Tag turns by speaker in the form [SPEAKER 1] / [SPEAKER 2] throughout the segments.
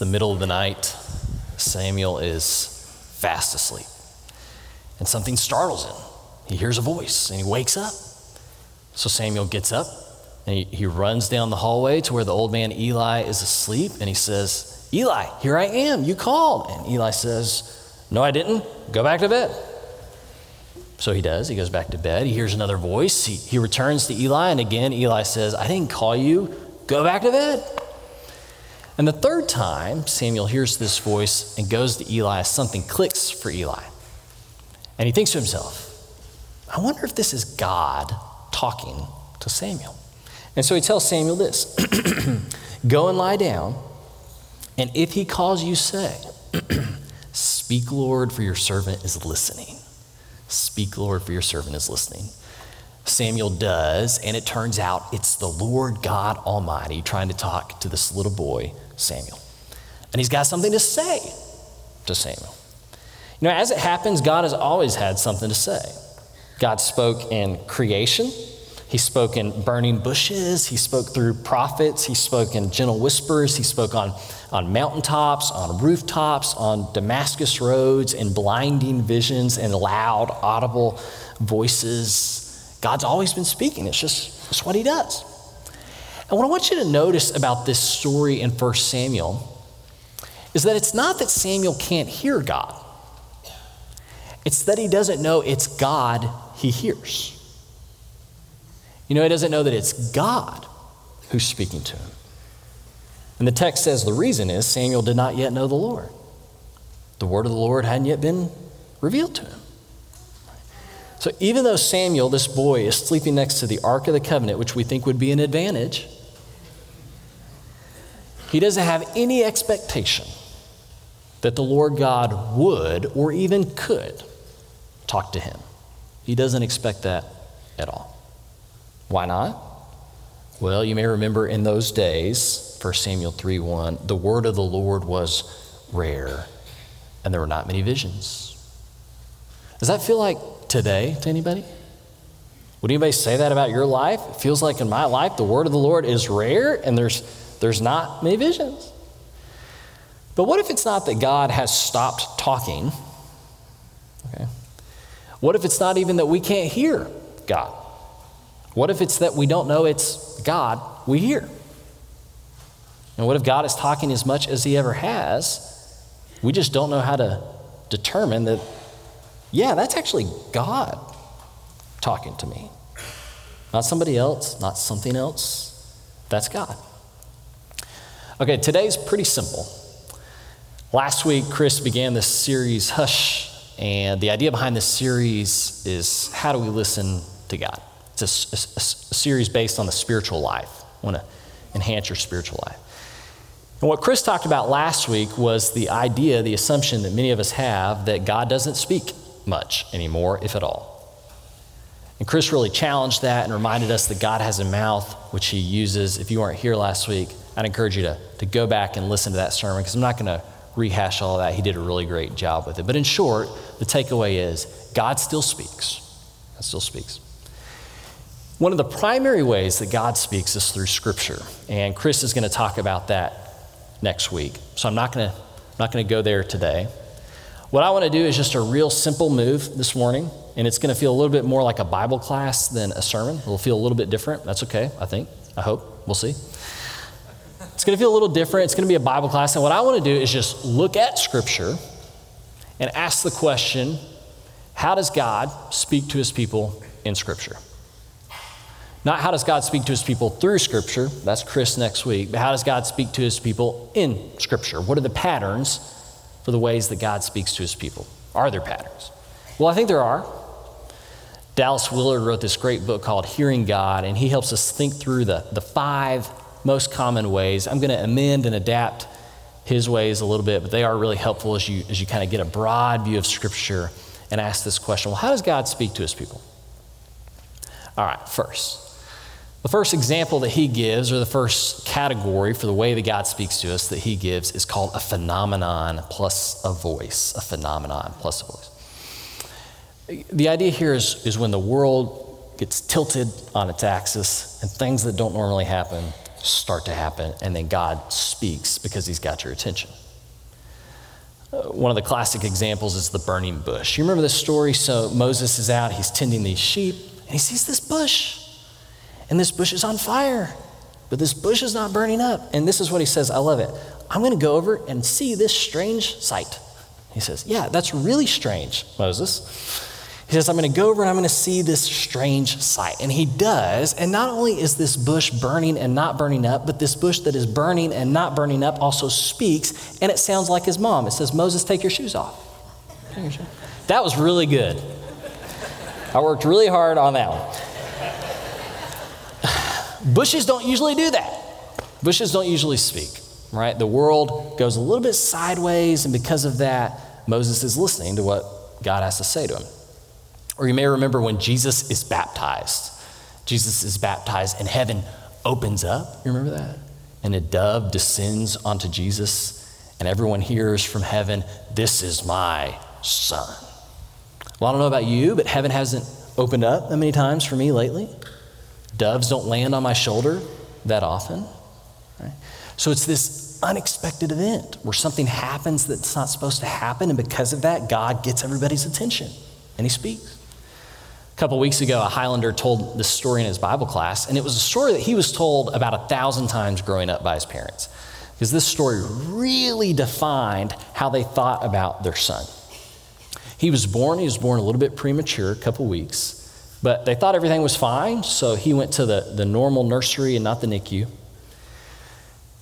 [SPEAKER 1] the middle of the night. Samuel is fast asleep. And something startles him. He hears a voice and he wakes up. So Samuel gets up and he, he runs down the hallway to where the old man Eli is asleep and he says, Eli, here I am. You called. And Eli says, No, I didn't. Go back to bed. So he does. He goes back to bed. He hears another voice. He, he returns to Eli, and again, Eli says, I didn't call you. Go back to bed. And the third time, Samuel hears this voice and goes to Eli. Something clicks for Eli. And he thinks to himself, I wonder if this is God talking to Samuel. And so he tells Samuel this Go and lie down, and if he calls you, say, Speak, Lord, for your servant is listening. Speak, Lord, for your servant is listening. Samuel does, and it turns out it's the Lord God Almighty trying to talk to this little boy, Samuel. And he's got something to say to Samuel. You know, as it happens, God has always had something to say. God spoke in creation, He spoke in burning bushes, He spoke through prophets, He spoke in gentle whispers, He spoke on, on mountaintops, on rooftops, on Damascus roads, in blinding visions, and loud, audible voices. God's always been speaking, it's just it's what He does. And what I want you to notice about this story in 1 Samuel is that it's not that Samuel can't hear God. It's that he doesn't know it's God he hears. You know, he doesn't know that it's God who's speaking to him. And the text says the reason is Samuel did not yet know the Lord. The word of the Lord hadn't yet been revealed to him. So even though Samuel, this boy, is sleeping next to the Ark of the Covenant, which we think would be an advantage, he doesn't have any expectation that the Lord God would or even could talk to him. He doesn't expect that at all. Why not? Well, you may remember in those days, 1 Samuel 3 1, the word of the Lord was rare, and there were not many visions. Does that feel like today to anybody? Would anybody say that about your life? It feels like in my life, the word of the Lord is rare, and there's, there's not many visions. But what if it's not that God has stopped talking? Okay. What if it's not even that we can't hear God? What if it's that we don't know it's God we hear? And what if God is talking as much as he ever has? We just don't know how to determine that, yeah, that's actually God talking to me. Not somebody else, not something else. That's God. Okay, today's pretty simple. Last week, Chris began this series, Hush and the idea behind this series is how do we listen to God? It's a, a, a series based on the spiritual life. I want to enhance your spiritual life. And what Chris talked about last week was the idea, the assumption that many of us have that God doesn't speak much anymore, if at all. And Chris really challenged that and reminded us that God has a mouth which he uses. If you weren't here last week, I'd encourage you to, to go back and listen to that sermon because I'm not going to rehash all that. He did a really great job with it. But in short, the takeaway is God still speaks. God still speaks. One of the primary ways that God speaks is through Scripture. And Chris is going to talk about that next week. So I'm not going to, not going to go there today. What I want to do is just a real simple move this morning, and it's going to feel a little bit more like a Bible class than a sermon. It'll feel a little bit different. That's okay, I think. I hope. We'll see. It's going to feel a little different. It's going to be a Bible class. And what I want to do is just look at Scripture and ask the question how does God speak to his people in Scripture? Not how does God speak to his people through Scripture, that's Chris next week, but how does God speak to his people in Scripture? What are the patterns for the ways that God speaks to his people? Are there patterns? Well, I think there are. Dallas Willard wrote this great book called Hearing God, and he helps us think through the, the five most common ways. I'm going to amend and adapt his ways a little bit, but they are really helpful as you, as you kind of get a broad view of Scripture and ask this question well, how does God speak to his people? All right, first. The first example that he gives, or the first category for the way that God speaks to us that he gives, is called a phenomenon plus a voice. A phenomenon plus a voice. The idea here is, is when the world gets tilted on its axis and things that don't normally happen start to happen, and then God speaks because he's got your attention. Uh, one of the classic examples is the burning bush. You remember this story? So Moses is out, he's tending these sheep, and he sees this bush. And this bush is on fire, but this bush is not burning up. And this is what he says. I love it. I'm going to go over and see this strange sight. He says, Yeah, that's really strange, Moses. He says, I'm going to go over and I'm going to see this strange sight. And he does. And not only is this bush burning and not burning up, but this bush that is burning and not burning up also speaks, and it sounds like his mom. It says, Moses, take your shoes off. That was really good. I worked really hard on that one. Bushes don't usually do that. Bushes don't usually speak, right? The world goes a little bit sideways, and because of that, Moses is listening to what God has to say to him. Or you may remember when Jesus is baptized. Jesus is baptized and heaven opens up. You remember that? And a dove descends onto Jesus, and everyone hears from heaven, This is my son. Well, I don't know about you, but heaven hasn't opened up that many times for me lately. Doves don't land on my shoulder that often. Right? So it's this unexpected event where something happens that's not supposed to happen, and because of that, God gets everybody's attention and he speaks. A couple weeks ago, a Highlander told this story in his Bible class, and it was a story that he was told about a thousand times growing up by his parents. Because this story really defined how they thought about their son. He was born, he was born a little bit premature, a couple weeks, but they thought everything was fine, so he went to the, the normal nursery and not the NICU.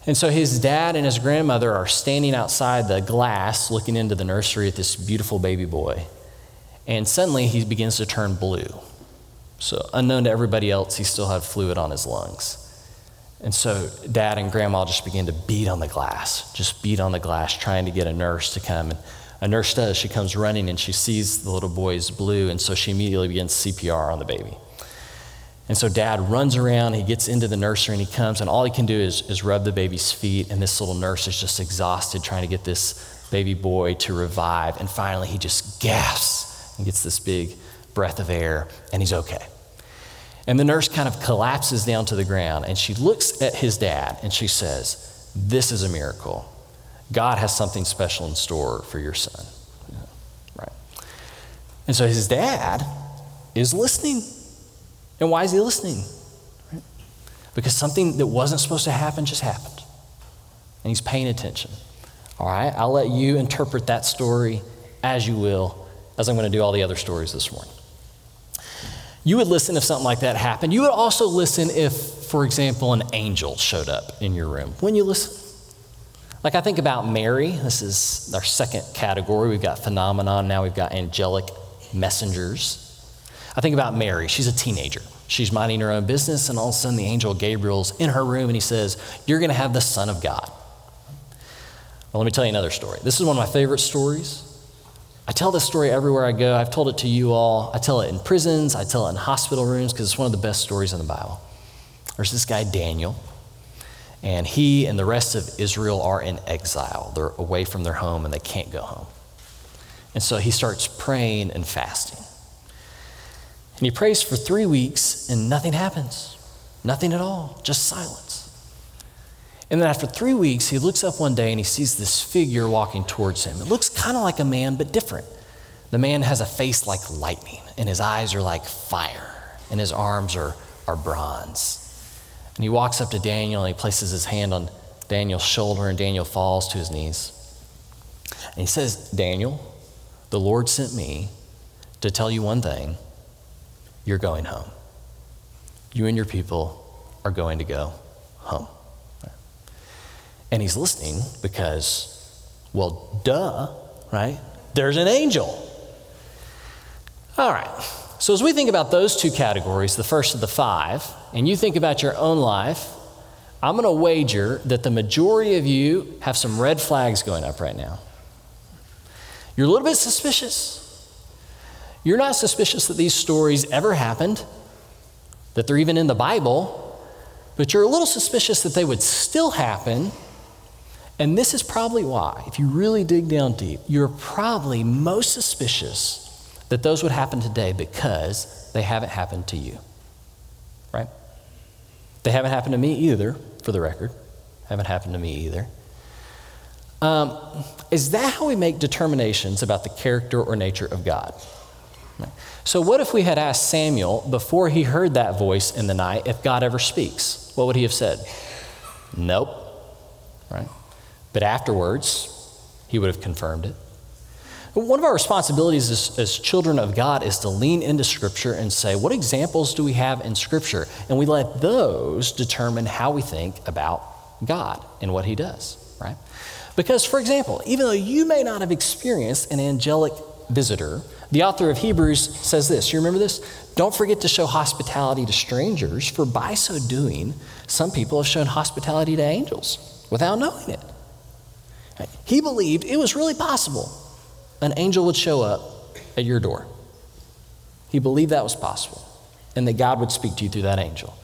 [SPEAKER 1] And so his dad and his grandmother are standing outside the glass looking into the nursery at this beautiful baby boy. And suddenly he begins to turn blue. So, unknown to everybody else, he still had fluid on his lungs. And so, dad and grandma just begin to beat on the glass, just beat on the glass, trying to get a nurse to come. And a nurse does. She comes running and she sees the little boy's blue, and so she immediately begins CPR on the baby. And so, dad runs around, he gets into the nursery, and he comes, and all he can do is, is rub the baby's feet. And this little nurse is just exhausted trying to get this baby boy to revive. And finally, he just gasps and gets this big breath of air, and he's okay. And the nurse kind of collapses down to the ground, and she looks at his dad and she says, This is a miracle. God has something special in store for your son. Yeah, right. And so his dad is listening. And why is he listening? Right? Because something that wasn't supposed to happen just happened. And he's paying attention. All right? I'll let you interpret that story as you will as I'm going to do all the other stories this morning. You would listen if something like that happened. You would also listen if, for example, an angel showed up in your room. When you listen, like I think about Mary, this is our second category. We've got phenomenon, now we've got angelic messengers. I think about Mary, she's a teenager. She's minding her own business, and all of a sudden the angel Gabriel's in her room and he says, You're going to have the Son of God. Well, let me tell you another story. This is one of my favorite stories. I tell this story everywhere I go. I've told it to you all. I tell it in prisons, I tell it in hospital rooms because it's one of the best stories in the Bible. There's this guy, Daniel, and he and the rest of Israel are in exile. They're away from their home and they can't go home. And so he starts praying and fasting. And he prays for three weeks and nothing happens. Nothing at all, just silence. And then after three weeks, he looks up one day and he sees this figure walking towards him. It looks kind of like a man, but different. The man has a face like lightning, and his eyes are like fire, and his arms are, are bronze. And he walks up to Daniel and he places his hand on Daniel's shoulder, and Daniel falls to his knees. And he says, Daniel, the Lord sent me to tell you one thing you're going home. You and your people are going to go home. And he's listening because, well, duh, right? There's an angel. All right. So, as we think about those two categories, the first of the five, and you think about your own life, I'm going to wager that the majority of you have some red flags going up right now. You're a little bit suspicious. You're not suspicious that these stories ever happened, that they're even in the Bible, but you're a little suspicious that they would still happen and this is probably why, if you really dig down deep, you're probably most suspicious that those would happen today because they haven't happened to you. Right? They haven't happened to me either. for the record. Haven't happened to me either. Um, is that how we make determinations about the character or nature of God? So, what if we had asked Samuel before he heard that voice in the night if God ever speaks? What would he have said? Nope. Right? But afterwards, he would have confirmed it. One of our responsibilities as, as, children of God is to lean into Scripture and say, what examples do we have in Scripture? And we let those determine how we think about God and what He does, right? Because, for example, even though you may not have experienced an angelic visitor, the author of Hebrews says this. You remember this? Don't forget to show hospitality to strangers, for by so doing, some people have shown hospitality to angels without knowing it. He believed it was really possible an angel would show up at your door. He believed that was possible and that God would speak to you through that angel.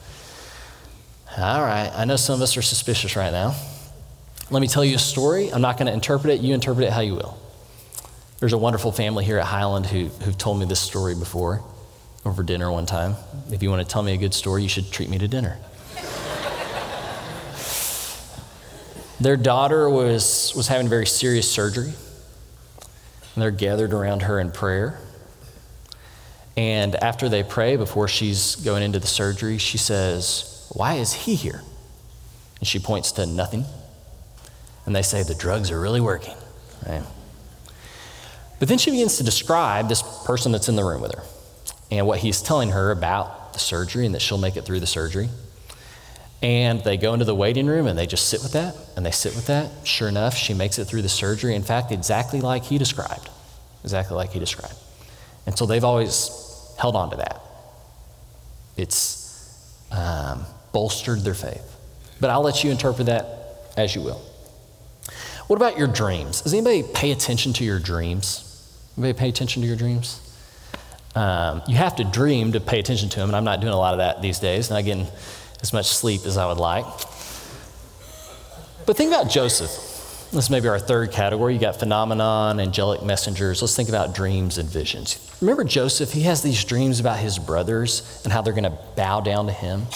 [SPEAKER 1] All right, I know some of us are suspicious right now. Let me tell you a story. I'm not going to interpret it. You interpret it how you will. There's a wonderful family here at Highland who, who've told me this story before over dinner one time. If you want to tell me a good story, you should treat me to dinner. Their daughter was, was having very serious surgery, and they're gathered around her in prayer. And after they pray, before she's going into the surgery, she says, Why is he here? And she points to nothing. And they say, The drugs are really working. Right? But then she begins to describe this person that's in the room with her and what he's telling her about the surgery and that she'll make it through the surgery. And they go into the waiting room and they just sit with that and they sit with that. Sure enough, she makes it through the surgery. In fact, exactly like he described. Exactly like he described. And so they've always held on to that. It's um, bolstered their faith. But I'll let you interpret that as you will. What about your dreams? Does anybody pay attention to your dreams? Anybody pay attention to your dreams? Um, you have to dream to pay attention to them, and I'm not doing a lot of that these days. Not getting as much sleep as I would like. But think about Joseph. This may be our third category. You got phenomenon, angelic messengers. Let's think about dreams and visions. Remember Joseph? He has these dreams about his brothers and how they're going to bow down to him.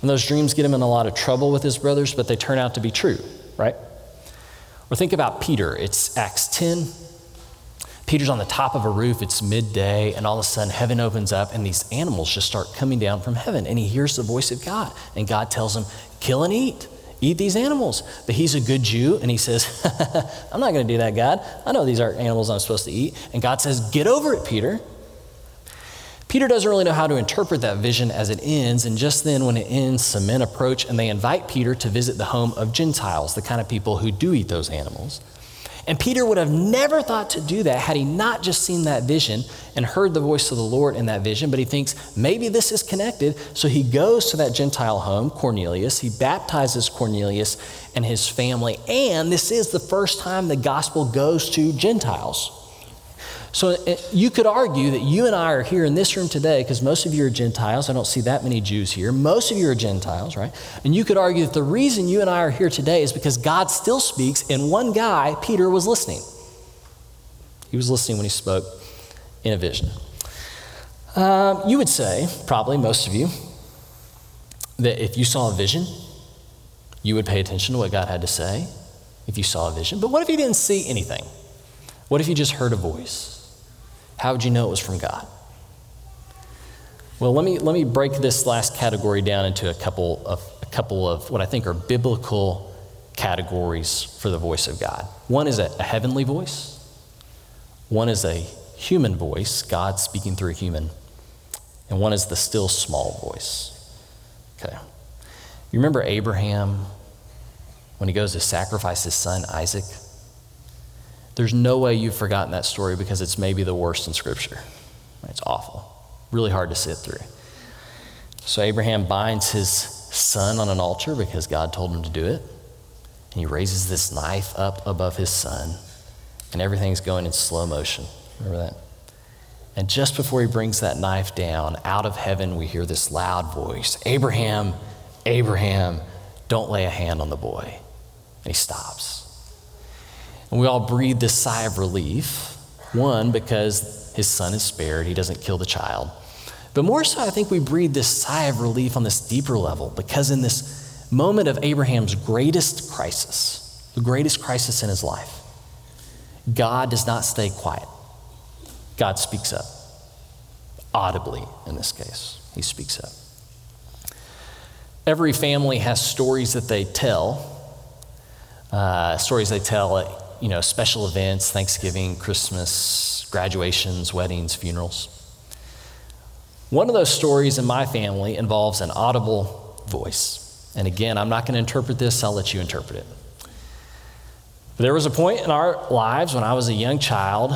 [SPEAKER 1] And those dreams get him in a lot of trouble with his brothers, but they turn out to be true, right? Or think about Peter. It's Acts 10. Peter's on the top of a roof, it's midday, and all of a sudden heaven opens up, and these animals just start coming down from heaven. And he hears the voice of God, and God tells him, Kill and eat. Eat these animals. But he's a good Jew, and he says, I'm not going to do that, God. I know these aren't animals I'm supposed to eat. And God says, Get over it, Peter. Peter doesn't really know how to interpret that vision as it ends, and just then, when it ends, some men approach and they invite Peter to visit the home of Gentiles, the kind of people who do eat those animals. And Peter would have never thought to do that had he not just seen that vision and heard the voice of the Lord in that vision, but he thinks maybe this is connected. So he goes to that Gentile home, Cornelius. He baptizes Cornelius and his family. And this is the first time the gospel goes to Gentiles. So uh, you could argue that you and I are here in this room today because most of you are Gentiles. I don't see that many Jews here. Most of you are Gentiles, right? And you could argue that the reason you and I are here today is because God still speaks, and one guy, Peter, was listening. He was listening when he spoke in a vision. Um, you would say, probably most of you, that if you saw a vision, you would pay attention to what God had to say if you saw a vision. But what if you didn't see anything? What if you just heard a voice? How would you know it was from God? Well, let me, let me break this last category down into a couple of, a couple of what I think are biblical categories for the voice of God. One is a, a heavenly voice, one is a human voice, God speaking through a human, and one is the still small voice. Okay. You remember Abraham when he goes to sacrifice his son Isaac? There's no way you've forgotten that story because it's maybe the worst in Scripture. It's awful, really hard to sit through. So Abraham binds his son on an altar because God told him to do it. And he raises this knife up above his son, and everything's going in slow motion. Remember that? And just before he brings that knife down, out of heaven, we hear this loud voice Abraham, Abraham, don't lay a hand on the boy. And he stops. And we all breathe this sigh of relief. One, because his son is spared, he doesn't kill the child. But more so, I think we breathe this sigh of relief on this deeper level because in this moment of Abraham's greatest crisis, the greatest crisis in his life, God does not stay quiet. God speaks up. Audibly, in this case, he speaks up. Every family has stories that they tell, uh, stories they tell you know, special events, Thanksgiving, Christmas, graduations, weddings, funerals. One of those stories in my family involves an audible voice. And again, I'm not going to interpret this, I'll let you interpret it. But There was a point in our lives when I was a young child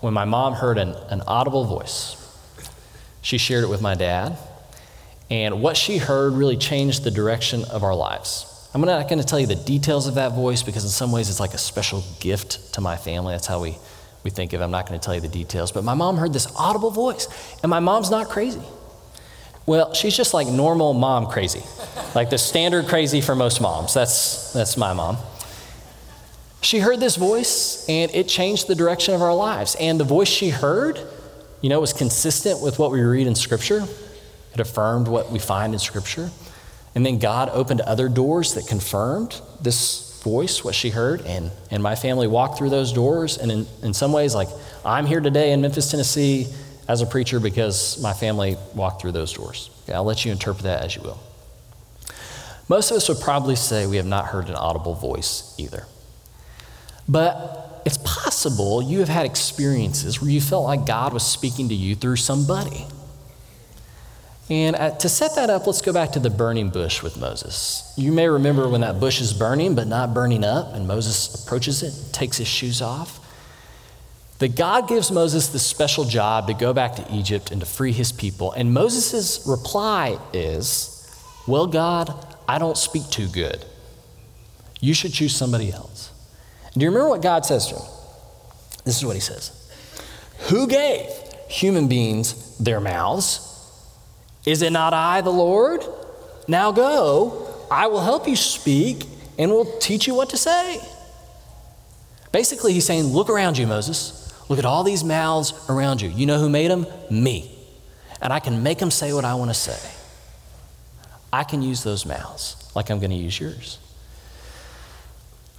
[SPEAKER 1] when my mom heard an, an audible voice. She shared it with my dad, and what she heard really changed the direction of our lives. I'm not going to tell you the details of that voice because, in some ways, it's like a special gift to my family. That's how we, we think of it. I'm not going to tell you the details. But my mom heard this audible voice, and my mom's not crazy. Well, she's just like normal mom crazy, like the standard crazy for most moms. That's, that's my mom. She heard this voice, and it changed the direction of our lives. And the voice she heard, you know, was consistent with what we read in Scripture. It affirmed what we find in Scripture. And then God opened other doors that confirmed this voice, what she heard, and, and my family walked through those doors. And in, in some ways, like, I'm here today in Memphis, Tennessee as a preacher because my family walked through those doors. Okay, I'll let you interpret that as you will. Most of us would probably say we have not heard an audible voice either. But it's possible you have had experiences where you felt like God was speaking to you through somebody. And uh, to set that up, let's go back to the burning bush with Moses. You may remember when that bush is burning, but not burning up, and Moses approaches it, takes his shoes off. That God gives Moses this special job to go back to Egypt and to free his people. And Moses' reply is, Well, God, I don't speak too good. You should choose somebody else. Do you remember what God says to him? This is what he says Who gave human beings their mouths? Is it not I, the Lord? Now go, I will help you speak and will teach you what to say. Basically, he's saying, Look around you, Moses. Look at all these mouths around you. You know who made them? Me. And I can make them say what I want to say. I can use those mouths like I'm going to use yours.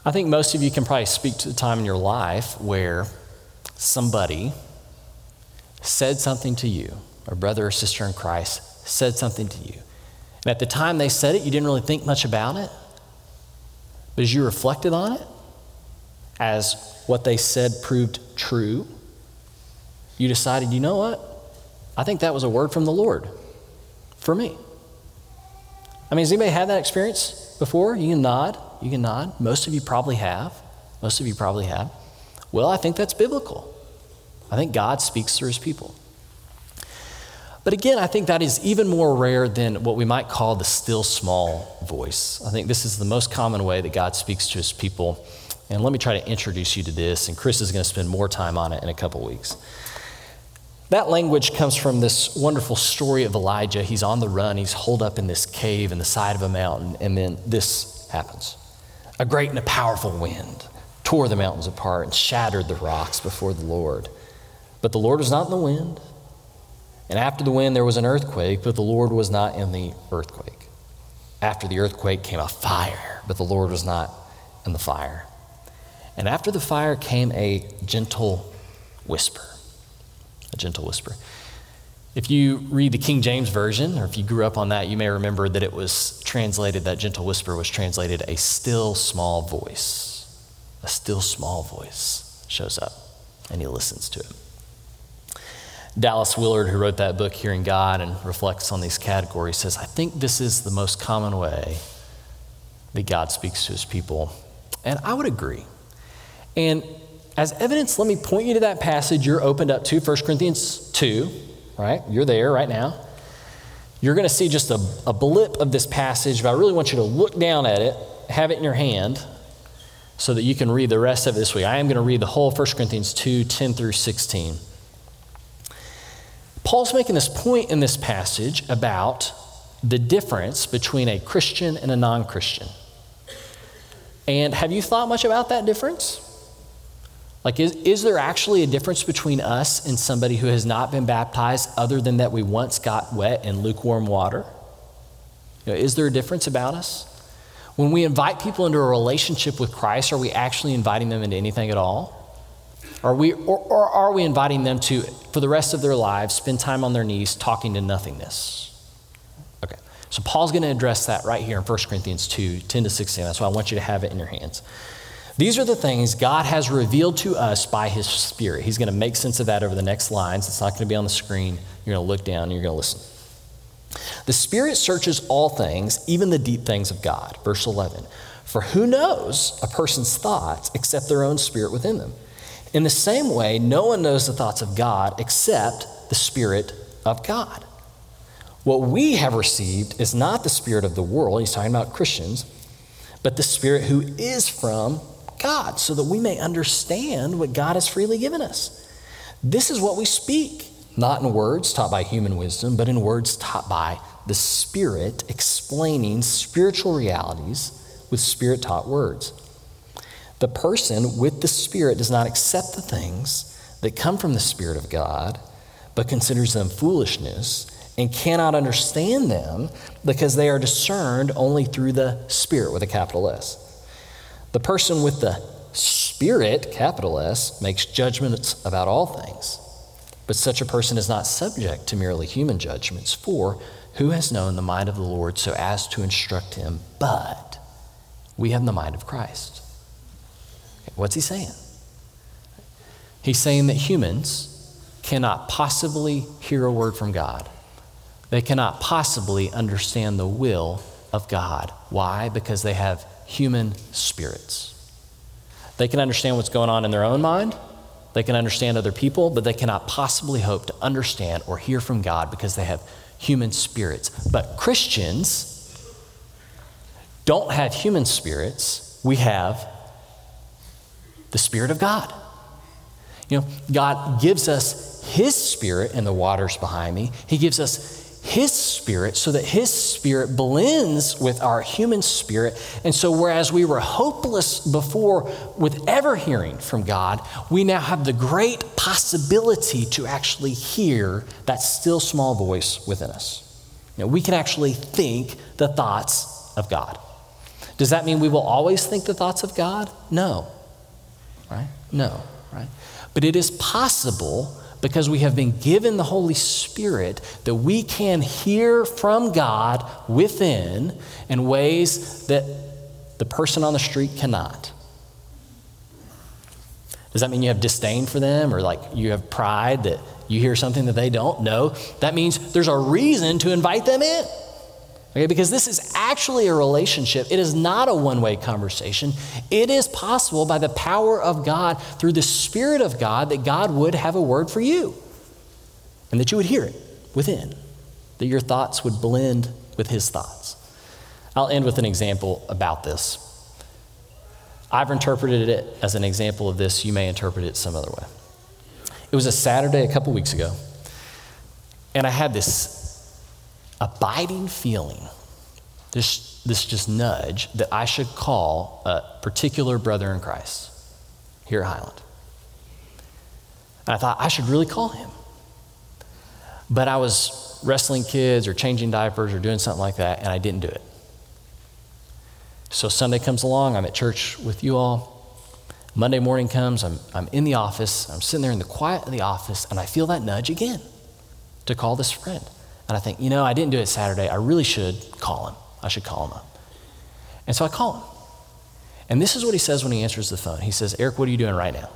[SPEAKER 1] I think most of you can probably speak to the time in your life where somebody said something to you, a brother or sister in Christ said something to you. And at the time they said it, you didn't really think much about it. But as you reflected on it, as what they said proved true, you decided, you know what? I think that was a word from the Lord for me. I mean, has anybody had that experience before? You can nod. You can nod. Most of you probably have. Most of you probably have. Well, I think that's biblical. I think God speaks through his people. But again, I think that is even more rare than what we might call the still small voice. I think this is the most common way that God speaks to his people. And let me try to introduce you to this, and Chris is going to spend more time on it in a couple weeks. That language comes from this wonderful story of Elijah. He's on the run, he's holed up in this cave in the side of a mountain, and then this happens. A great and a powerful wind tore the mountains apart and shattered the rocks before the Lord. But the Lord was not in the wind, and after the wind, there was an earthquake, but the Lord was not in the earthquake. After the earthquake came a fire, but the Lord was not in the fire. And after the fire came a gentle whisper. A gentle whisper. If you read the King James Version, or if you grew up on that, you may remember that it was translated, that gentle whisper was translated a still small voice. A still small voice shows up, and he listens to it. Dallas Willard, who wrote that book, Hearing God, and reflects on these categories, says, I think this is the most common way that God speaks to his people. And I would agree. And as evidence, let me point you to that passage you're opened up to, 1 Corinthians 2, right? You're there right now. You're going to see just a, a blip of this passage, but I really want you to look down at it, have it in your hand, so that you can read the rest of it this week. I am going to read the whole 1 Corinthians 2, 10 through 16. Paul's making this point in this passage about the difference between a Christian and a non Christian. And have you thought much about that difference? Like, is, is there actually a difference between us and somebody who has not been baptized other than that we once got wet in lukewarm water? You know, is there a difference about us? When we invite people into a relationship with Christ, are we actually inviting them into anything at all? Are we, or, or are we inviting them to, for the rest of their lives, spend time on their knees talking to nothingness? Okay, so Paul's going to address that right here in 1 Corinthians 2 10 to 16. That's why I want you to have it in your hands. These are the things God has revealed to us by His Spirit. He's going to make sense of that over the next lines. It's not going to be on the screen. You're going to look down and you're going to listen. The Spirit searches all things, even the deep things of God. Verse 11. For who knows a person's thoughts except their own spirit within them? In the same way, no one knows the thoughts of God except the Spirit of God. What we have received is not the Spirit of the world, he's talking about Christians, but the Spirit who is from God, so that we may understand what God has freely given us. This is what we speak not in words taught by human wisdom, but in words taught by the Spirit, explaining spiritual realities with Spirit taught words. The person with the Spirit does not accept the things that come from the Spirit of God, but considers them foolishness and cannot understand them because they are discerned only through the Spirit with a capital S. The person with the Spirit, capital S, makes judgments about all things but such a person is not subject to merely human judgments, for who has known the mind of the Lord so as to instruct him? But we have the mind of Christ. What's he saying? He's saying that humans cannot possibly hear a word from God. They cannot possibly understand the will of God. Why? Because they have human spirits. They can understand what's going on in their own mind, they can understand other people, but they cannot possibly hope to understand or hear from God because they have human spirits. But Christians don't have human spirits, we have the Spirit of God. You know, God gives us His Spirit in the waters behind me. He gives us his spirit so that His spirit blends with our human spirit. And so, whereas we were hopeless before with ever hearing from God, we now have the great possibility to actually hear that still small voice within us. You know, we can actually think the thoughts of God. Does that mean we will always think the thoughts of God? No. Right? No. Right? But it is possible because we have been given the Holy Spirit that we can hear from God within in ways that the person on the street cannot. Does that mean you have disdain for them or like you have pride that you hear something that they don't? No. That means there's a reason to invite them in. Okay, because this is actually a relationship. It is not a one way conversation. It is possible by the power of God, through the Spirit of God, that God would have a word for you and that you would hear it within, that your thoughts would blend with His thoughts. I'll end with an example about this. I've interpreted it as an example of this. You may interpret it some other way. It was a Saturday a couple weeks ago, and I had this abiding feeling, this, this just nudge, that I should call a particular brother in Christ here at Highland. And I thought I should really call him. But I was wrestling kids or changing diapers or doing something like that, and I didn't do it. So Sunday comes along, I'm at church with you all. Monday morning comes, I'm, I'm in the office, I'm sitting there in the quiet of the office, and I feel that nudge again to call this friend. And I think, you know, I didn't do it Saturday. I really should call him. I should call him up. And so I call him. And this is what he says when he answers the phone. He says, Eric, what are you doing right now?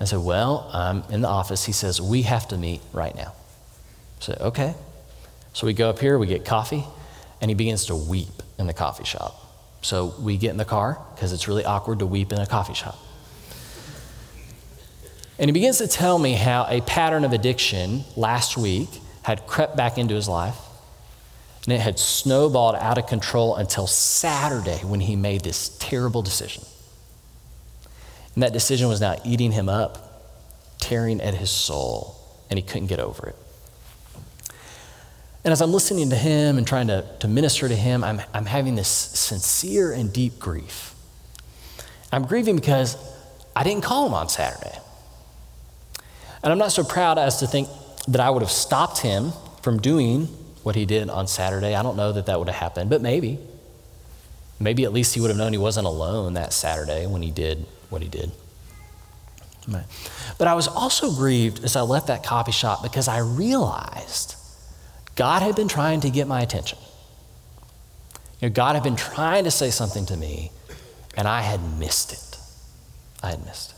[SPEAKER 1] I said, Well, I'm in the office. He says, We have to meet right now. I said, Okay. So we go up here, we get coffee, and he begins to weep in the coffee shop. So we get in the car because it's really awkward to weep in a coffee shop. And he begins to tell me how a pattern of addiction last week had crept back into his life. And it had snowballed out of control until Saturday when he made this terrible decision. And that decision was now eating him up, tearing at his soul, and he couldn't get over it. And as I'm listening to him and trying to, to minister to him, I'm, I'm having this sincere and deep grief. I'm grieving because I didn't call him on Saturday. And I'm not so proud as to think that I would have stopped him from doing what he did on Saturday. I don't know that that would have happened, but maybe. Maybe at least he would have known he wasn't alone that Saturday when he did what he did. But I was also grieved as I left that coffee shop because I realized God had been trying to get my attention. You know, God had been trying to say something to me, and I had missed it. I had missed it.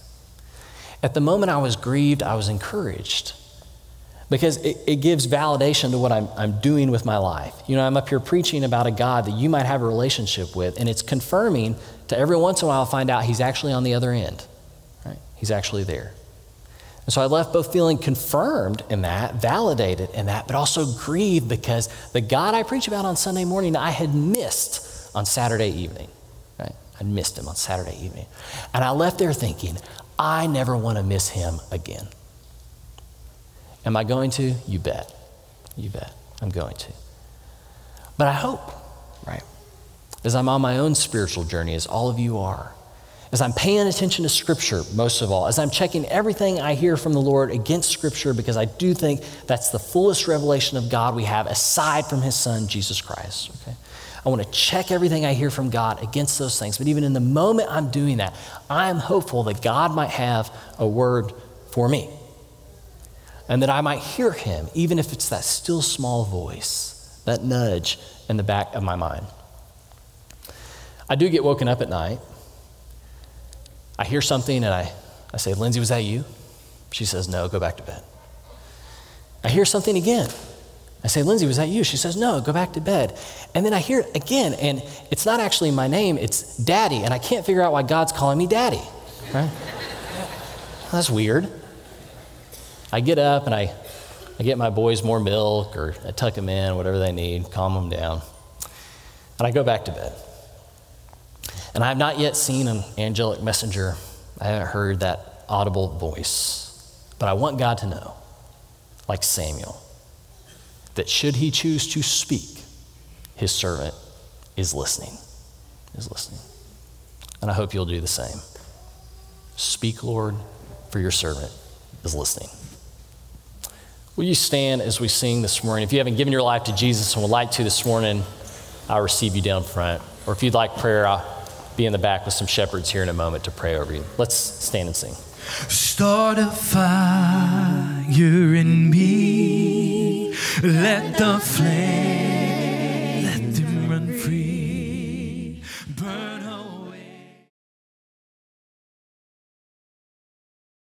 [SPEAKER 1] At the moment I was grieved, I was encouraged because it, it gives validation to what I'm, I'm doing with my life. You know, I'm up here preaching about a God that you might have a relationship with, and it's confirming to every once in a while find out He's actually on the other end. Right? He's actually there. And so I left both feeling confirmed in that, validated in that, but also grieved because the God I preach about on Sunday morning, I had missed on Saturday evening. Right? I'd missed him on Saturday evening. And I left there thinking, I never want to miss him again. Am I going to? You bet. You bet. I'm going to. But I hope, right, as I'm on my own spiritual journey, as all of you are, as I'm paying attention to Scripture, most of all, as I'm checking everything I hear from the Lord against Scripture, because I do think that's the fullest revelation of God we have aside from His Son, Jesus Christ. Okay? I want to check everything I hear from God against those things. But even in the moment I'm doing that, I am hopeful that God might have a word for me and that I might hear Him, even if it's that still small voice, that nudge in the back of my mind. I do get woken up at night I hear something and I, I say, Lindsay, was that you? She says, No, go back to bed. I hear something again. I say, Lindsay, was that you? She says, No, go back to bed. And then I hear it again, and it's not actually my name, it's daddy. And I can't figure out why God's calling me daddy. Right? That's weird. I get up and I, I get my boys more milk or I tuck them in, whatever they need, calm them down. And I go back to bed. And I have not yet seen an angelic messenger. I haven't heard that audible voice. But I want God to know, like Samuel, that should he choose to speak, his servant is listening. Is listening. And I hope you'll do the same. Speak, Lord, for your servant is listening. Will you stand as we sing this morning? If you haven't given your life to Jesus and would like to this morning, I'll receive you down front. Or if you'd like prayer, I'll be in the back with some shepherds here in a moment to pray over you. Let's stand and sing.
[SPEAKER 2] Start a fire in me, let the flame